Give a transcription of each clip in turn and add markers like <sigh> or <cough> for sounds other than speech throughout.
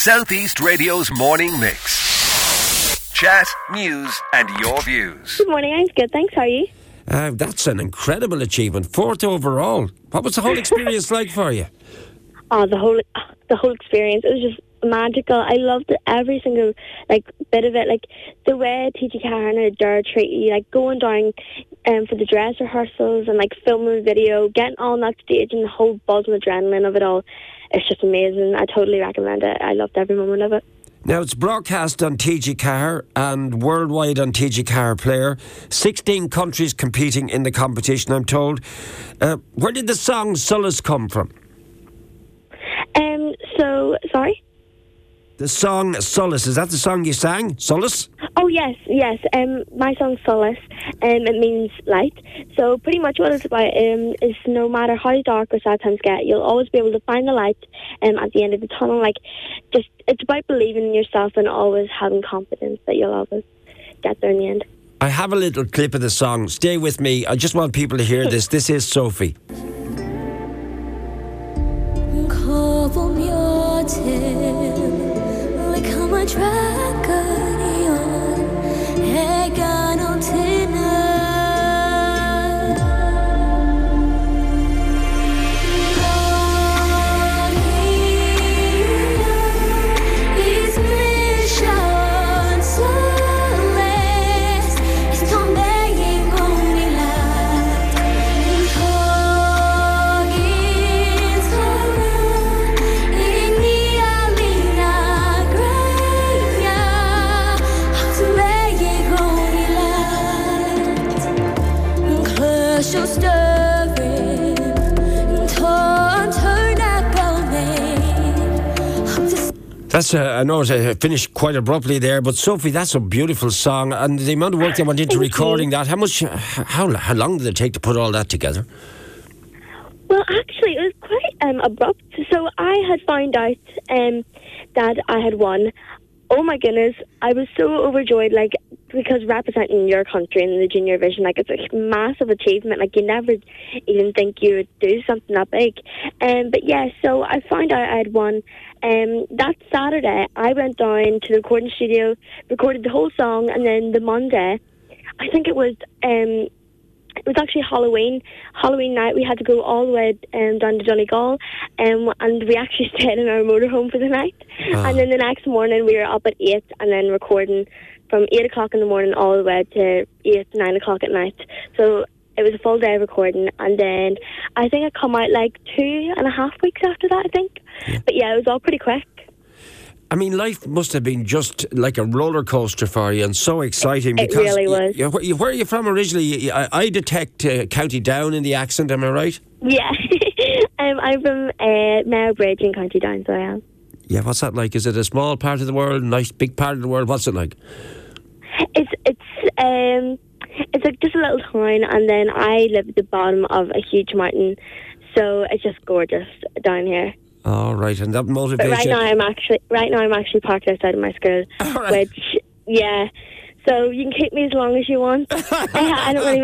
Southeast Radio's morning mix. Chat, news, and your views. Good morning, I'm good. Thanks. How are you? Uh, that's an incredible achievement. Fourth overall. What was the whole <laughs> experience like for you? Oh, the whole the whole experience. It was just magical. I loved every single like bit of it. Like the way TG4 and Dara treat you, like going down um, for the dress rehearsals and like filming the video, getting on that stage and the whole buzz and adrenaline of it all. It's just amazing. I totally recommend it. I loved every moment of it. Now it's broadcast on TG4 and worldwide on TG4 Player. 16 countries competing in the competition, I'm told. Uh, where did the song Solas come from? Um. So sorry. The song Solas, is that the song you sang? Solas? Oh yes, yes. Um, my song Solas. Um, it means light. So pretty much what it's about um is no matter how dark or sad times get, you'll always be able to find the light um at the end of the tunnel. Like, just it's about believing in yourself and always having confidence that you'll always get there in the end. I have a little clip of the song. Stay with me. I just want people to hear this. This is Sophie. That's uh, I know it uh, finished quite abruptly there, but Sophie, that's a beautiful song, and the amount of work that went into Thank you. recording that. How much? How how long did it take to put all that together? Well, actually, it was quite um, abrupt. So I had found out um, that I had won. Oh my goodness, I was so overjoyed, like, because representing your country in the junior division, like, it's a massive achievement. Like, you never even think you would do something that big. Um, but yeah, so I found out I had won. Um, that Saturday, I went down to the recording studio, recorded the whole song, and then the Monday, I think it was um, it was actually Halloween. Halloween night, we had to go all the way um, down to Donegal, um, and we actually <laughs> stayed in our motorhome for the night. Ah. And then the next morning, we were up at eight, and then recording from eight o'clock in the morning all the way to eight nine o'clock at night. So it was a full day of recording, and then I think it come out like two and a half weeks after that. I think, but yeah, it was all pretty quick. I mean, life must have been just like a roller coaster for you, and so exciting. It because really y- was. y- where, where are you from originally? I, I detect uh, County Down in the accent. Am I right? Yeah, <laughs> um, I'm from uh, Mayobridge in County Down, so I am. Yeah. What's that like? Is it a small part of the world? Nice big part of the world? What's it like? It's it's um it's like just a little town, and then I live at the bottom of a huge mountain, so it's just gorgeous down here. All right, and that But motivates right you. now, I'm actually right now I'm actually parked outside of my school, <laughs> right. which yeah. So you can keep me as long as you want. I, <laughs> <laughs> I don't really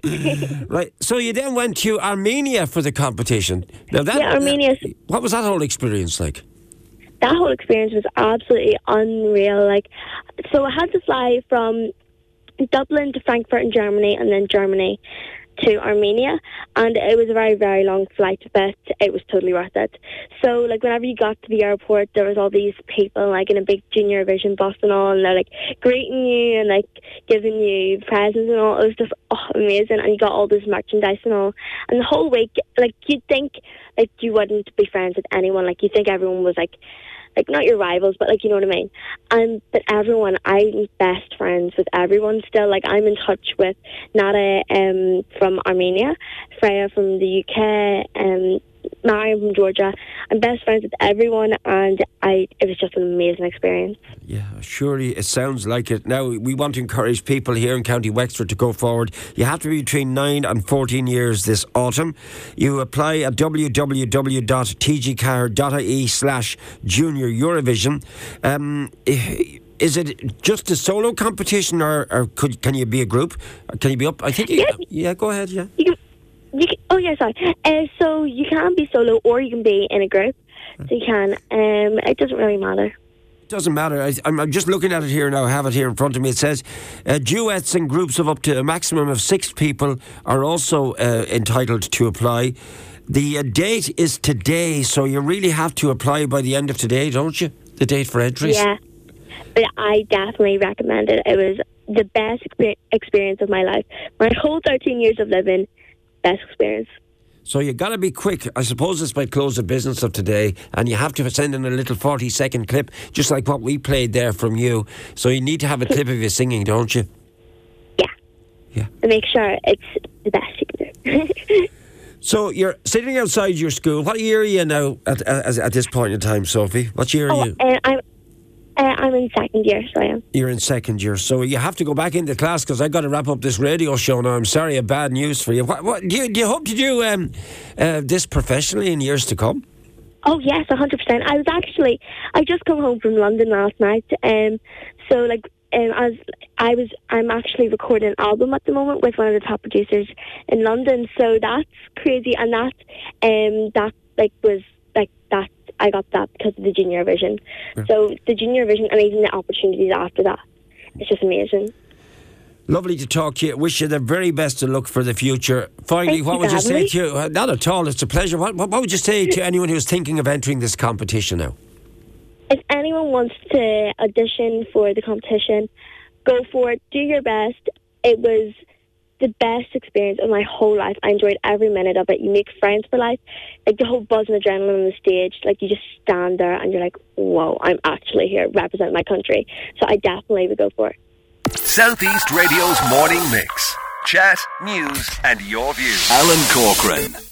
mind. Right. So you then went to Armenia for the competition. Now that Yeah, Armenia's- What was that whole experience like? That whole experience was absolutely unreal. Like, so I had to fly from Dublin to Frankfurt in Germany, and then Germany to Armenia, and it was a very, very long flight, but it was totally worth it. So, like, whenever you got to the airport, there was all these people, like, in a big junior vision bus and all, and they're, like, greeting you and, like, giving you presents and all. It was just oh, amazing, and you got all this merchandise and all. And the whole week, like, you'd think, like, you wouldn't be friends with anyone. Like, you think everyone was, like, like not your rivals, but like you know what I mean. And but everyone, I'm best friends with everyone still. Like I'm in touch with Nada um, from Armenia, Freya from the UK, um, Mariam from Georgia. I'm best friends with everyone, and I it was just an amazing experience. Yeah, surely it sounds like it. Now, we want to encourage people here in County Wexford to go forward. You have to be between 9 and 14 years this autumn. You apply at www.tg4.ie slash junior Eurovision. Um, is it just a solo competition or, or could, can you be a group? Can you be up? I think you, Yeah. yeah, go ahead, yeah. You can, can, oh yeah, sorry. Uh, so you can be solo or you can be in a group. So you can. Um, it doesn't really matter. It doesn't matter. I, I'm, I'm just looking at it here now. I have it here in front of me. It says uh, duets and groups of up to a maximum of six people are also uh, entitled to apply. The uh, date is today, so you really have to apply by the end of today, don't you? The date for entries. Yeah. But I definitely recommend it. It was the best experience of my life. My whole 13 years of living, best experience. So you got to be quick. I suppose it's by close the business of today, and you have to send in a little forty-second clip, just like what we played there from you. So you need to have a clip of you singing, don't you? Yeah. Yeah. And make sure it's the best you can do. <laughs> So you're sitting outside your school. What year are you now at, at, at this point in time, Sophie? What year are oh, you? uh, I'm, uh, I'm in second year, so I am. You're in second year, so you have to go back into class because I've got to wrap up this radio show now. I'm sorry, a bad news for you. What, what do you do? You hope to do um, uh, this professionally in years to come? Oh yes, a hundred percent. I was actually I just come home from London last night, um, so like um, as I was, I'm actually recording an album at the moment with one of the top producers in London. So that's crazy, and that um, that like was. I got that because of the junior vision. So the junior vision, and even the opportunities after that, it's just amazing. Lovely to talk to you. Wish you the very best of luck for the future. Finally, Thank what you would you say having to you? uh, Not at all. It's a pleasure. What, what, what would you say to <laughs> anyone who's thinking of entering this competition now? if anyone wants to audition for the competition, go for it. Do your best. It was the best experience of my whole life. I enjoyed every minute of it. You make friends for life. Like the whole buzz and adrenaline on the stage, like you just stand there and you're like, whoa, I'm actually here representing my country. So I definitely would go for it. Southeast Radio's morning mix. Chat, news, and your views. Alan Corcoran.